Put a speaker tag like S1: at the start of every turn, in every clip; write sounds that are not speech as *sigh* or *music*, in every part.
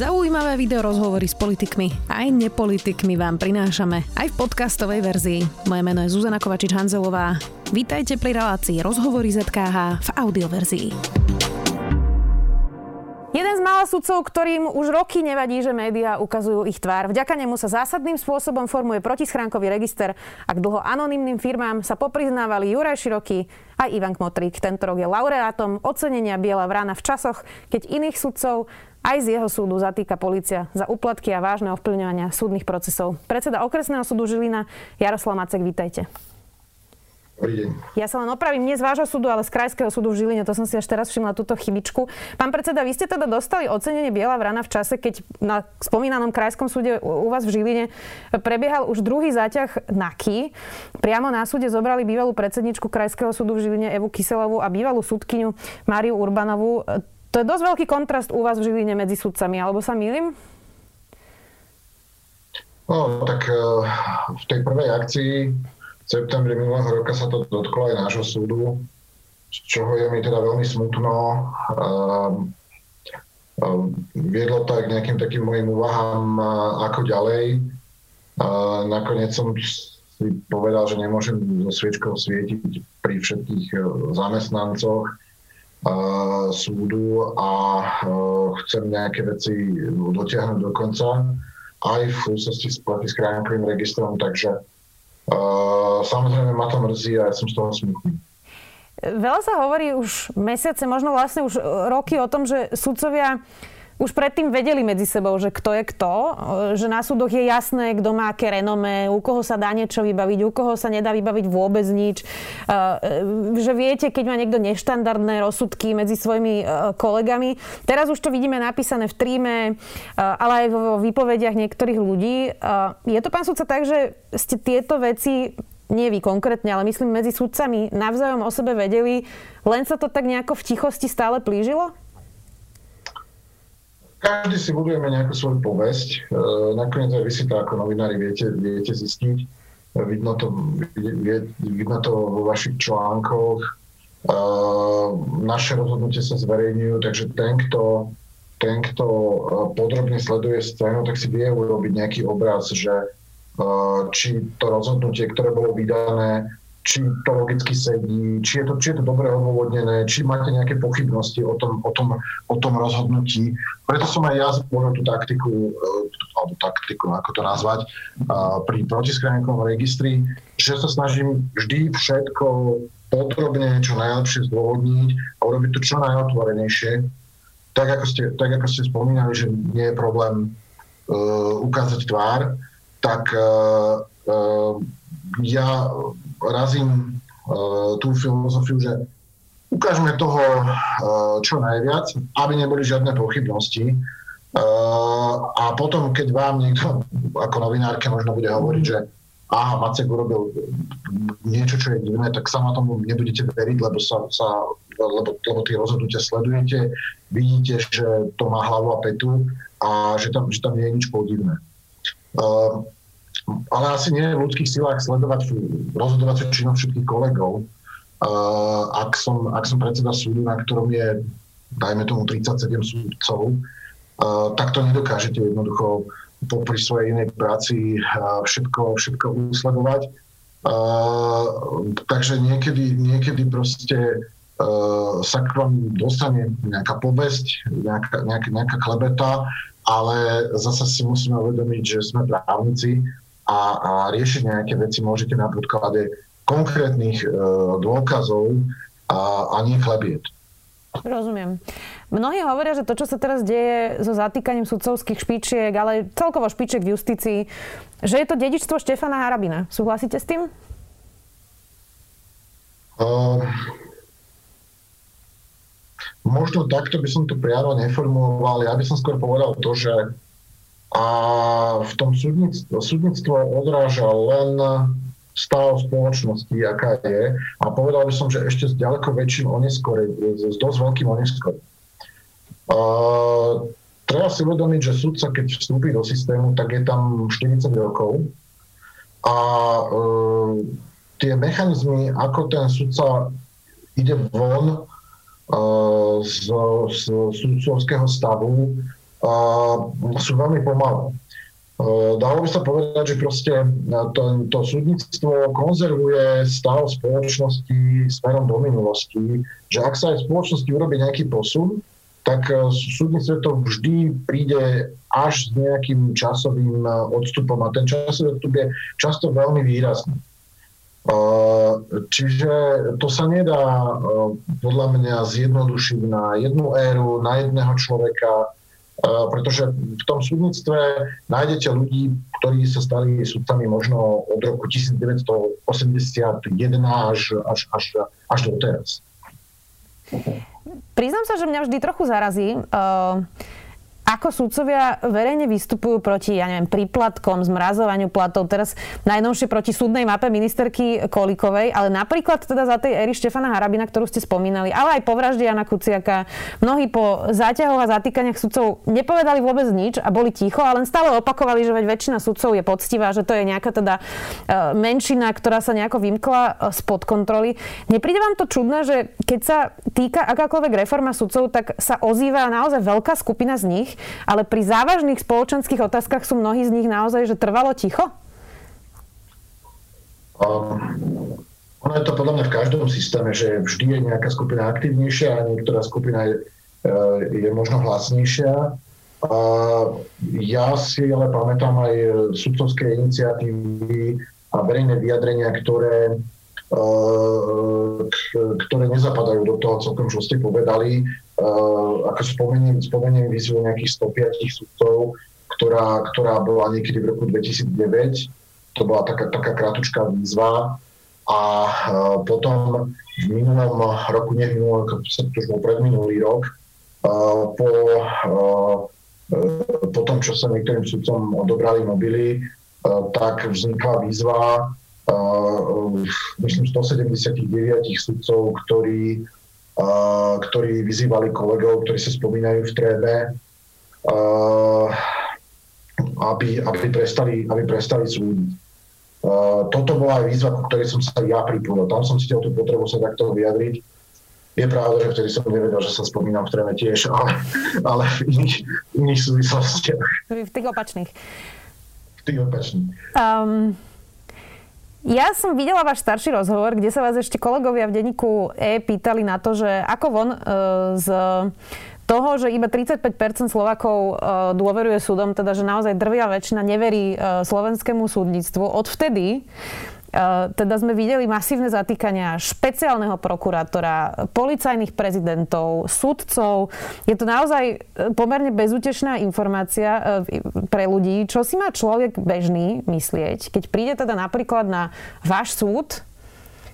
S1: Zaujímavé video rozhovory s politikmi aj nepolitikmi vám prinášame aj v podcastovej verzii. Moje meno je Zuzana Kovačič-Hanzelová. Vítajte pri relácii Rozhovory ZKH v audioverzii. Jeden z mála sudcov, ktorým už roky nevadí, že médiá ukazujú ich tvár. Vďaka nemu sa zásadným spôsobom formuje protischránkový register a dlho anonymným firmám sa popriznávali Juraj Široký a Ivan Kmotrík. Tento rok je laureátom ocenenia Biela vrana v časoch, keď iných sudcov aj z jeho súdu zatýka policia za úplatky a vážne ovplyvňovania súdnych procesov. Predseda okresného súdu Žilina Jaroslav Macek, vítajte.
S2: Dobrý deň.
S1: Ja sa len opravím, nie z vášho súdu, ale z Krajského súdu v Žiline. To som si až teraz všimla túto chybičku. Pán predseda, vy ste teda dostali ocenenie Biela vrana v čase, keď na spomínanom Krajskom súde u vás v Žiline prebiehal už druhý záťah NAKY. Priamo na súde zobrali bývalú predsedničku Krajského súdu v Žiline Evu Kyselovú a bývalú súdkyňu Máriu Urbanovú. To je dosť veľký kontrast u vás v Žiline medzi sudcami, alebo sa milím?
S2: No, tak eh, v tej prvej akcii septembri minulého roka sa to dotklo aj nášho súdu, z čoho je mi teda veľmi smutno. Um, um, viedlo to aj k nejakým takým mojim úvahám, ako ďalej. Nakoniec som si povedal, že nemôžem so sviečkou svietiť pri všetkých zamestnancoch súdu a e, chcem nejaké veci dotiahnuť do konca aj v súvislosti s protiskránkovým registrom, takže samozrejme ma to mrzí a ja som z toho smutný.
S1: Veľa sa hovorí už mesiace, možno vlastne už roky o tom, že sudcovia už predtým vedeli medzi sebou, že kto je kto, že na súdoch je jasné, kto má aké renome, u koho sa dá niečo vybaviť, u koho sa nedá vybaviť vôbec nič. Že viete, keď má niekto neštandardné rozsudky medzi svojimi kolegami. Teraz už to vidíme napísané v tríme, ale aj vo výpovediach niektorých ľudí. Je to, pán sudca, tak, že ste tieto veci nie vy konkrétne, ale myslím medzi sudcami navzájom o sebe vedeli, len sa to tak nejako v tichosti stále plížilo?
S2: Každý si budujeme nejakú svoju povesť. E, nakoniec aj vy si to ako novinári viete, viete zistiť. Vidno to, vidno to vo vašich článkoch. E, naše rozhodnutie sa zverejňujú, takže ten, kto, ten, kto e, podrobne sleduje scénu, tak si vie urobiť nejaký obraz, že či to rozhodnutie, ktoré bolo vydané, či to logicky sedí, či je to, či je to dobre odôvodnené, či máte nejaké pochybnosti o tom, o tom, o tom rozhodnutí. Preto som aj ja zvolil tú taktiku, e, alebo taktiku, ako to nazvať, pri protiskranníkovom registri, že sa snažím vždy všetko podrobne, čo najlepšie zdôvodniť a urobiť to čo najotvorenejšie. Tak ako ste, tak ako ste spomínali, že nie je problém uh, ukázať tvár, tak uh, uh, ja razím uh, tú filozofiu, že ukážeme toho uh, čo najviac, aby neboli žiadne pochybnosti. Uh, a potom, keď vám niekto ako novinárke možno bude hovoriť, že aha, Macek urobil niečo, čo je divné, tak sa na tomu nebudete veriť, lebo, sa, sa, lebo, lebo tie rozhodnutia sledujete, vidíte, že to má hlavu a petu a že tam, že tam nie je nič podivné. Uh, ale asi nie je v ľudských silách sledovať rozhodovaciu činnosť všetkých kolegov. Uh, ak, som, ak som predseda súdu, na ktorom je, dajme tomu, 37 súdcov, uh, tak to nedokážete jednoducho popri svojej inej práci uh, všetko, všetko usledovať. Uh, takže niekedy, niekedy proste uh, sa k vám dostane nejaká povesť, nejaká, nejaká, nejaká klebeta, ale zase si musíme uvedomiť, že sme právnici a, a riešiť nejaké veci môžete na podklade konkrétnych e, dôkazov a, a nie chlebiet.
S1: Rozumiem. Mnohí hovoria, že to, čo sa teraz deje so zatýkaním sudcovských špičiek, ale celkovo špičiek v justícii, že je to dedičstvo Štefana Harabina. Súhlasíte s tým? Uh,
S2: možno takto by som to priamo neformuloval. Ja by som skôr povedal to, že a v tom súdnictvo, súdnictvo odráža len stav spoločnosti, aká je. A povedal by som, že ešte s ďaleko väčším oneskorením, s dosť veľkým oneskorením. treba si uvedomiť, že sudca, keď vstúpi do systému, tak je tam 40 rokov. A e, tie mechanizmy, ako ten sudca ide von e, z, z sudcovského stavu, sú veľmi pomalé. Dalo by sa povedať, že proste to, to súdnictvo konzervuje stav spoločnosti smerom do minulosti, že ak sa aj v spoločnosti urobí nejaký posun, tak súdnictvo to vždy príde až s nejakým časovým odstupom a ten časový odstup je často veľmi výrazný. Čiže to sa nedá podľa mňa zjednodušiť na jednu éru, na jedného človeka, pretože v tom súdnictve nájdete ľudí, ktorí sa stali súdcami možno od roku 1981 až, až, až, až do teraz.
S1: Priznám sa, že mňa vždy trochu zarazí. Uh ako sudcovia verejne vystupujú proti, ja neviem, príplatkom, zmrazovaniu platov, teraz najnovšie proti súdnej mape ministerky Kolikovej, ale napríklad teda za tej éry Štefana Harabina, ktorú ste spomínali, ale aj po vražde Jana Kuciaka, mnohí po záťahoch a zatýkaniach sudcov nepovedali vôbec nič a boli ticho, ale len stále opakovali, že veď väčšina sudcov je poctivá, že to je nejaká teda e, menšina, ktorá sa nejako vymkla e, spod kontroly. Nepríde vám to čudné, že keď sa týka akákoľvek reforma sudcov, tak sa ozýva naozaj veľká skupina z nich, ale pri závažných spoločenských otázkach sú mnohí z nich naozaj, že trvalo ticho?
S2: Um, ono je to podľa mňa v každom systéme, že vždy je nejaká skupina aktívnejšia a niektorá skupina je, e, je možno hlasnejšia. A ja si ale pamätám aj sudcovské iniciatívy a verejné vyjadrenia, ktoré ktoré nezapadajú do toho celkom, čo ste povedali. Ako spomeniem, spomeniem výzvu nejakých 105 sudcov, ktorá, ktorá bola niekedy v roku 2009. To bola taká, taká krátučká výzva. A potom v minulom roku, nie v minulom roku, to už bol predminulý rok, po, po tom, čo sa niektorým sudcom odobrali mobily, tak vznikla výzva myslím 179 sudcov, ktorí, ktorí vyzývali kolegov, ktorí sa spomínajú v trébe, aby, aby, prestali, aby prestali súdiť. Toto bola aj výzva, ku ktorej som sa ja pripojil. Tam som cítil tú potrebu sa takto vyjadriť. Je pravda, že vtedy som nevedel, že sa spomínam v tréme tiež, *laughs* ale, ale v iných, iných súvislostiach.
S1: V tých opačných.
S2: V tých opačných.
S1: Um, ja som videla váš starší rozhovor, kde sa vás ešte kolegovia v denníku E pýtali na to, že ako von e, z toho, že iba 35% Slovakov e, dôveruje súdom, teda že naozaj drvia väčšina neverí e, slovenskému súdnictvu. Odvtedy teda sme videli masívne zatýkania špeciálneho prokurátora, policajných prezidentov, sudcov. Je to naozaj eh, pomerne bezútešná informácia eh, pre ľudí. Čo si má človek bežný myslieť, keď príde teda napríklad na váš súd,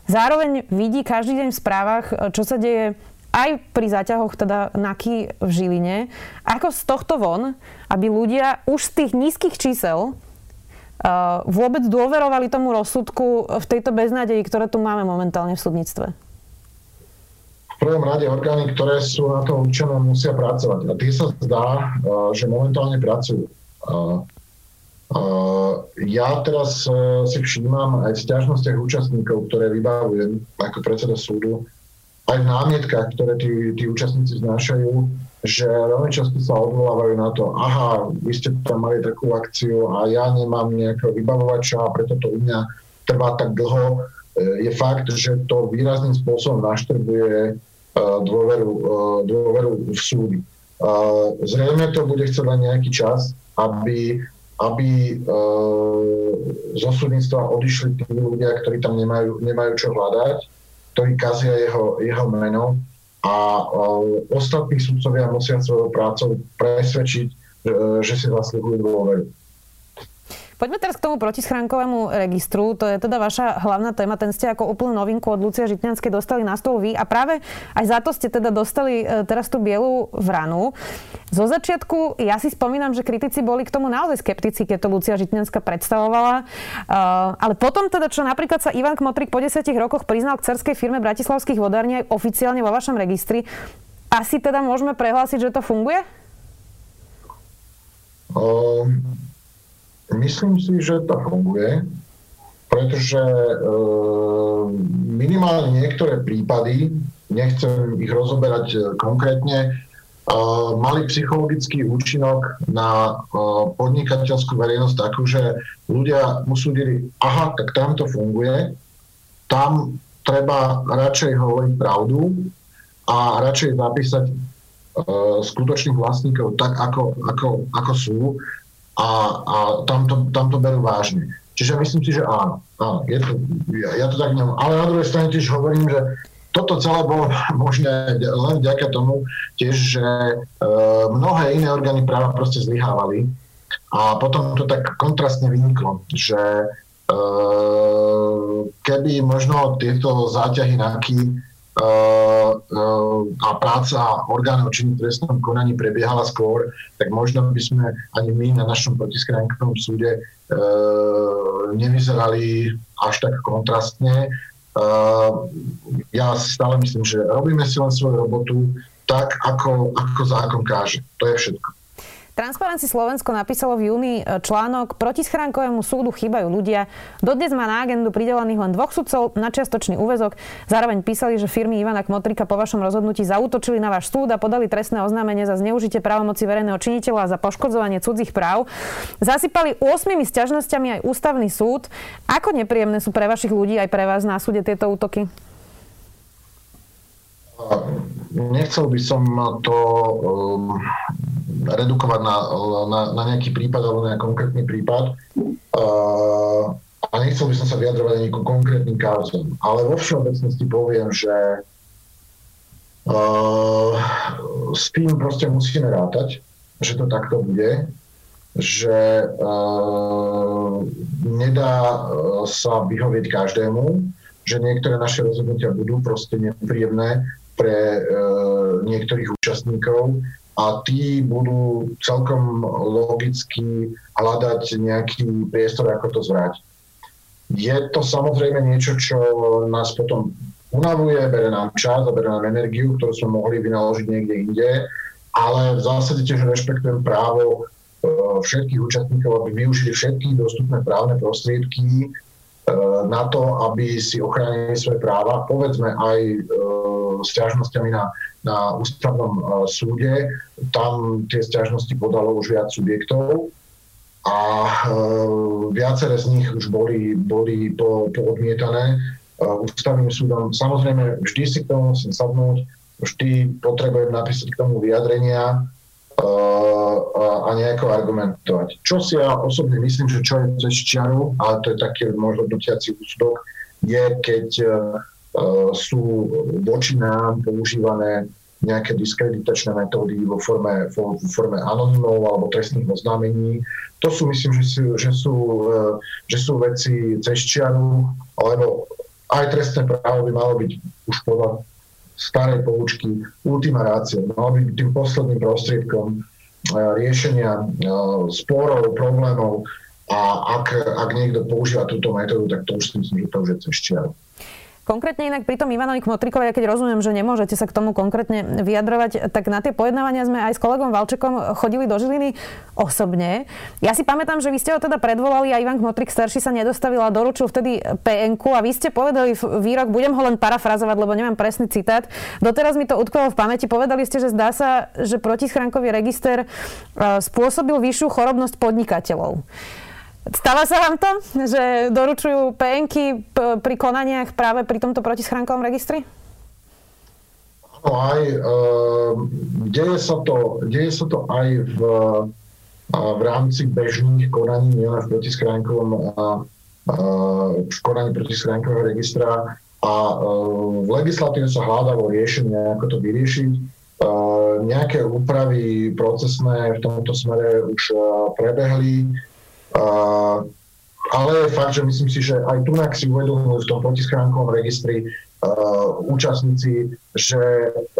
S1: zároveň vidí každý deň v správach, čo sa deje aj pri záťahoch teda NAKY v Žiline. Ako z tohto von, aby ľudia už z tých nízkych čísel vôbec dôverovali tomu rozsudku v tejto beznadeji, ktoré tu máme momentálne v súdnictve?
S2: V prvom rade orgány, ktoré sú na to určené, musia pracovať. A tie sa zdá, že momentálne pracujú. Ja teraz si všímam aj v stiažnostiach účastníkov, ktoré vybavujem ako predseda súdu, aj v námietkách, ktoré tí, tí účastníci znášajú, že veľmi často sa odvolávajú na to, aha, vy ste tam mali takú akciu a ja nemám nejakého vybavovača a preto to u mňa trvá tak dlho. E, je fakt, že to výrazným spôsobom naštrbuje e, dôveru, e, dôveru v súdy. Zrejme to bude chcieť len nejaký čas, aby, aby zo súdnictva odišli tí ľudia, ktorí tam nemajú, nemajú čo hľadať ktorý kazia jeho, jeho meno a ostatní sudcovia musia svojou prácou presvedčiť, že si zaslúhujú dôveru.
S1: Poďme teraz k tomu protischránkovému registru. To je teda vaša hlavná téma. Ten ste ako úplnú novinku od Lucia Žitňanskej dostali na stôl vy. A práve aj za to ste teda dostali e, teraz tú bielu vranu. Zo začiatku ja si spomínam, že kritici boli k tomu naozaj skeptici, keď to Lucia Žitňanská predstavovala. E, ale potom teda, čo napríklad sa Ivan Kmotrik po 10 rokoch priznal k cerskej firme Bratislavských vodární aj oficiálne vo vašom registri, asi teda môžeme prehlásiť, že to funguje?
S2: Um, Myslím si, že to funguje, pretože e, minimálne niektoré prípady, nechcem ich rozoberať e, konkrétne, mali psychologický účinok na podnikateľskú verejnosť takú, že ľudia usúdili, aha, tak tam to funguje, tam treba radšej hovoriť pravdu a radšej zapísať skutočných vlastníkov tak, ako, ako, ako sú a, a tam, to, tam to berú vážne. Čiže myslím si, že áno. áno je to, ja, ja to tak nemám. Ale na druhej strane tiež hovorím, že toto celé bolo *laughs* možné len vďaka tomu tiež, že e, mnohé iné orgány práva proste zlyhávali a potom to tak kontrastne vyniklo, že e, keby možno tieto záťahy NAKY a práca orgánov činných trestnom konaní prebiehala skôr, tak možno by sme ani my na našom protiskránkovom súde e, nevyzerali až tak kontrastne ja si stále myslím, že robíme si len svoju robotu tak, ako, ako zákon káže. To je všetko.
S1: Transparency Slovensko napísalo v júni e, článok Proti schránkovému súdu chýbajú ľudia. Dodnes má na agendu pridelených len dvoch sudcov na čiastočný úvezok. Zároveň písali, že firmy Ivana Kmotrika po vašom rozhodnutí zautočili na váš súd a podali trestné oznámenie za zneužitie právomoci verejného činiteľa a za poškodzovanie cudzích práv. Zasypali 8 sťažnosťami aj ústavný súd. Ako nepríjemné sú pre vašich ľudí aj pre vás na súde tieto útoky?
S2: Nechcel by som to redukovať na, na, na nejaký prípad alebo na konkrétny prípad. Uh, a nechcel by som sa vyjadrovať ani konkrétnym kauzom. Ale vo všeobecnosti poviem, že uh, s tým proste musíme rátať, že to takto bude, že uh, nedá sa vyhovieť každému, že niektoré naše rozhodnutia budú proste nepríjemné pre e, niektorých účastníkov a tí budú celkom logicky hľadať nejaký priestor, ako to zvrátiť. Je to samozrejme niečo, čo nás potom unavuje, bere nám čas a bere nám energiu, ktorú sme mohli vynaložiť niekde inde, ale v zásade tiež rešpektujem právo e, všetkých účastníkov, aby využili všetky dostupné právne prostriedky, E, na to, aby si ochránili svoje práva, povedzme aj e, stiažnosťami na, na ústavnom e, súde. Tam tie stiažnosti podalo už viac subjektov a viaceré z nich už boli, boli po, poodmietané ústavným súdom. Samozrejme, vždy si k tomu musím sadnúť, vždy potrebujem napísať k tomu vyjadrenia, a nejako argumentovať. Čo si ja osobne myslím, že čo je cez čiaru, ale to je taký môj hodnotiaci úsudok, je keď sú voči nám používané nejaké diskreditačné metódy vo forme, vo, forme anonimov alebo trestných oznámení. To sú, myslím, že sú, že sú, uh, že sú veci cez čiaru, alebo aj trestné právo by malo byť už podľa starej poučky ultima ratio. Malo byť tým posledným prostriedkom riešenia sporov, problémov a ak, ak niekto používa túto metódu, tak to už si myslím, že to už je cez čiaru.
S1: Konkrétne inak pri tom Ivanovi Kmotrikovi, ja keď rozumiem, že nemôžete sa k tomu konkrétne vyjadrovať, tak na tie pojednávania sme aj s kolegom Valčekom chodili do Žiliny osobne. Ja si pamätám, že vy ste ho teda predvolali a Ivan Kmotrik starší sa nedostavil a doručil vtedy pn a vy ste povedali výrok, budem ho len parafrazovať, lebo nemám presný citát. Doteraz mi to utkvelo v pamäti. Povedali ste, že zdá sa, že protischránkový register e, spôsobil vyššiu chorobnosť podnikateľov. Stáva sa vám to, že doručujú PNky pri konaniach práve pri tomto protischránkovom registri?
S2: No aj, uh, deje, sa to, deje sa to aj v, uh, v rámci bežných konaní, nielen v protischránkovom v konaní protischránkového registra a uh, v legislatíve sa hľadalo riešenie, ako to vyriešiť. Uh, nejaké úpravy procesné v tomto smere už prebehli ale je fakt, že myslím si, že aj tu si uvedomujú v tom protischránkovom registri účastníci, že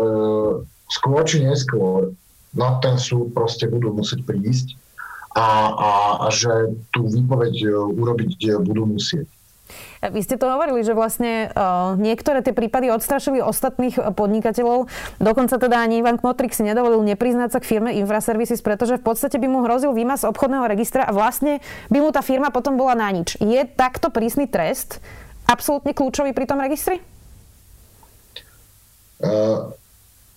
S2: uh, skôr či neskôr na ten súd proste budú musieť prísť a, a, a že tú výpoveď urobiť budú musieť.
S1: Vy ste to hovorili, že vlastne uh, niektoré tie prípady odstrašili ostatných podnikateľov. Dokonca teda ani Ivan Kmotrik si nedovolil nepriznať sa k firme Infraservices, pretože v podstate by mu hrozil výmaz obchodného registra a vlastne by mu tá firma potom bola na nič. Je takto prísny trest absolútne kľúčový pri tom registri?
S2: Uh,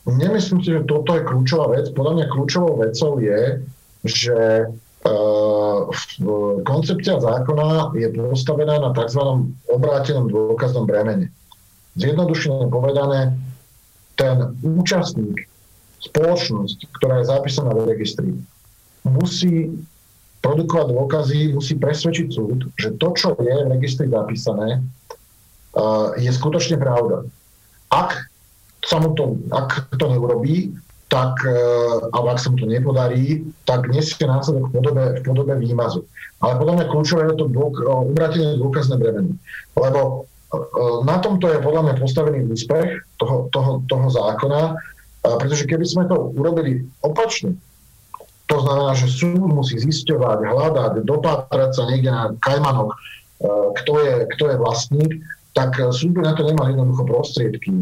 S2: nemyslím si, že toto je kľúčová vec. Podľa mňa kľúčovou vecou je, že koncepcia zákona je postavená na tzv. obrátenom dôkaznom bremene. Zjednodušene povedané, ten účastník, spoločnosť, ktorá je zapísaná v registri, musí produkovať dôkazy, musí presvedčiť súd, že to, čo je v registri zapísané, je skutočne pravda. Ak sa mu to, ak to neurobí, tak, e, alebo ak sa mu to nepodarí, tak nesie následok v podobe, v podobe výmazu. Ale podľa mňa kľúčové je to dôk, obratenie dôkazné bremeno. Lebo e, na tomto je podľa mňa postavený úspech toho, toho, toho zákona, pretože keby sme to urobili opačne, to znamená, že súd musí zisťovať, hľadať, dopátrať sa niekde na kajmanok, e, kto je, kto je vlastník, tak súd by na to nemal jednoducho prostriedky.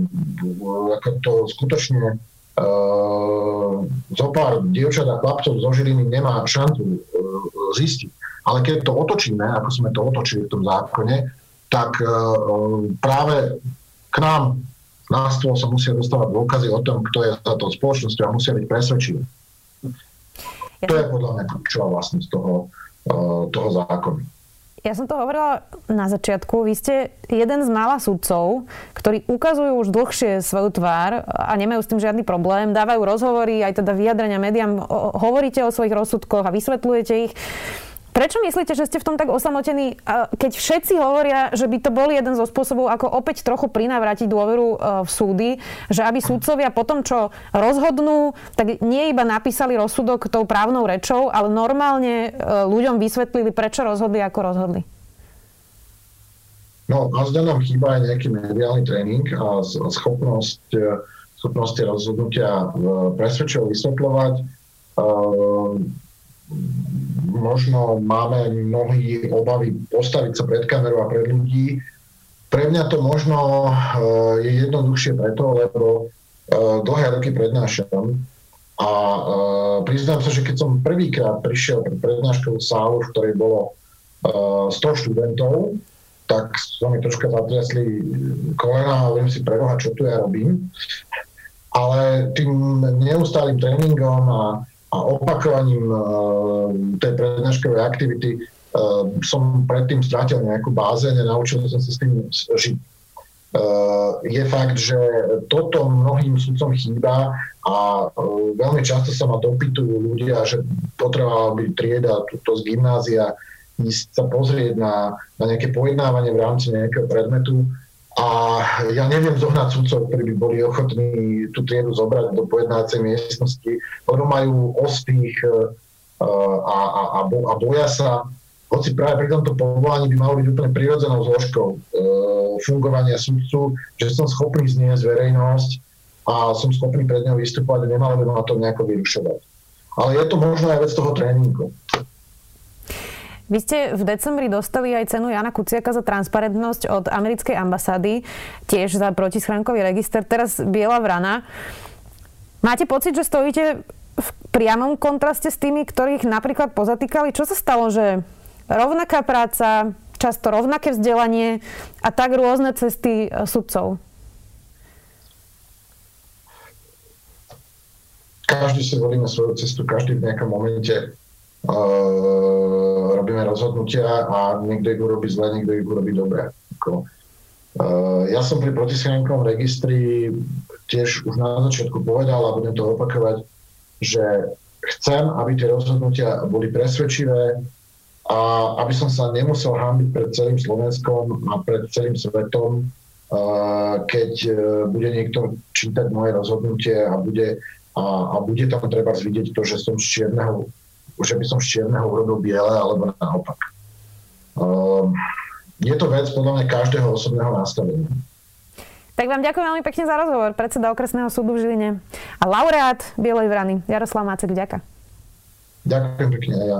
S2: Ako to skutočne zo pár dievčat a chlapcov zo Žiliny nemá šancu uh, zistiť. Ale keď to otočíme, ako sme to otočili v tom zákone, tak uh, práve k nám na stôl sa musia dostávať dôkazy o tom, kto je za to spoločnosťou a musia byť presvedčiví. To je podľa mňa kľúčová vlastnosť toho, toho zákona.
S1: Ja som to hovorila na začiatku. Vy ste jeden z mála sudcov, ktorí ukazujú už dlhšie svoju tvár a nemajú s tým žiadny problém. Dávajú rozhovory, aj teda vyjadrenia médiám. Hovoríte o svojich rozsudkoch a vysvetľujete ich. Prečo myslíte, že ste v tom tak osamotení, keď všetci hovoria, že by to bol jeden zo spôsobov, ako opäť trochu prinavrátiť dôveru e, v súdy, že aby súdcovia po tom, čo rozhodnú, tak nie iba napísali rozsudok tou právnou rečou, ale normálne e, ľuďom vysvetlili, prečo rozhodli, ako rozhodli?
S2: No, zde nám chýba aj nejaký mediálny tréning a schopnosť, e, schopnosť rozhodnutia presvedčivo vysvetľovať možno máme mnohí obavy postaviť sa pred kamerou a pred ľudí. Pre mňa to možno eh, je jednoduchšie preto, lebo eh, dlhé roky prednášam a eh, priznám sa, že keď som prvýkrát prišiel pred prednáškovú sálu, v ktorej bolo 100 študentov, tak sa mi troška zatriasli kolena a hovorím si preboha, čo tu ja robím. Ale tým neustálým tréningom a a opakovaním uh, tej prednáškovej aktivity uh, som predtým strátil nejakú bázeň a naučil som sa s tým žiť. Uh, je fakt, že toto mnohým sudcom chýba a veľmi často sa ma dopytujú ľudia, že potrebovala by trieda túto z gymnázia ísť sa pozrieť na, na nejaké pojednávanie v rámci nejakého predmetu a ja neviem zohnať sudcov, ktorí by boli ochotní tú triedu zobrať do pojednácej miestnosti, lebo majú ostých e, a, a, a, bo, a boja sa. Hoci práve pri tomto povolaní by malo byť úplne prirodzenou zložkou e, fungovania sudcu, že som schopný zniesť verejnosť a som schopný pred ňou vystupovať a nemalo by ma to nejako vyrušovať. Ale je to možno aj vec toho tréningu.
S1: Vy ste v decembri dostali aj cenu Jana Kuciaka za transparentnosť od americkej ambasády, tiež za protischránkový register, teraz Biela vrana. Máte pocit, že stojíte v priamom kontraste s tými, ktorých napríklad pozatýkali? Čo sa stalo, že rovnaká práca, často rovnaké vzdelanie a tak rôzne cesty e, sudcov?
S2: Každý si volíme svoju cestu, každý v nejakom momente robíme rozhodnutia a niekto ich urobí zle, niekto ich urobí dobre. Uh, ja som pri protischránkovom registri tiež už na začiatku povedal a budem to opakovať, že chcem, aby tie rozhodnutia boli presvedčivé a aby som sa nemusel hambiť pred celým Slovenskom a pred celým svetom, uh, keď bude niekto čítať moje rozhodnutie a bude, a, a bude tam treba vidieť to, že som z čierneho že by som z čierneho urobil biele, alebo naopak. Uh, je to vec podľa mňa každého osobného nastavenia.
S1: Tak vám ďakujem veľmi pekne za rozhovor, predseda okresného súdu v Žiline a laureát Bielej vrany, Jaroslav Mácek, ďaká.
S2: Ďakujem pekne ja.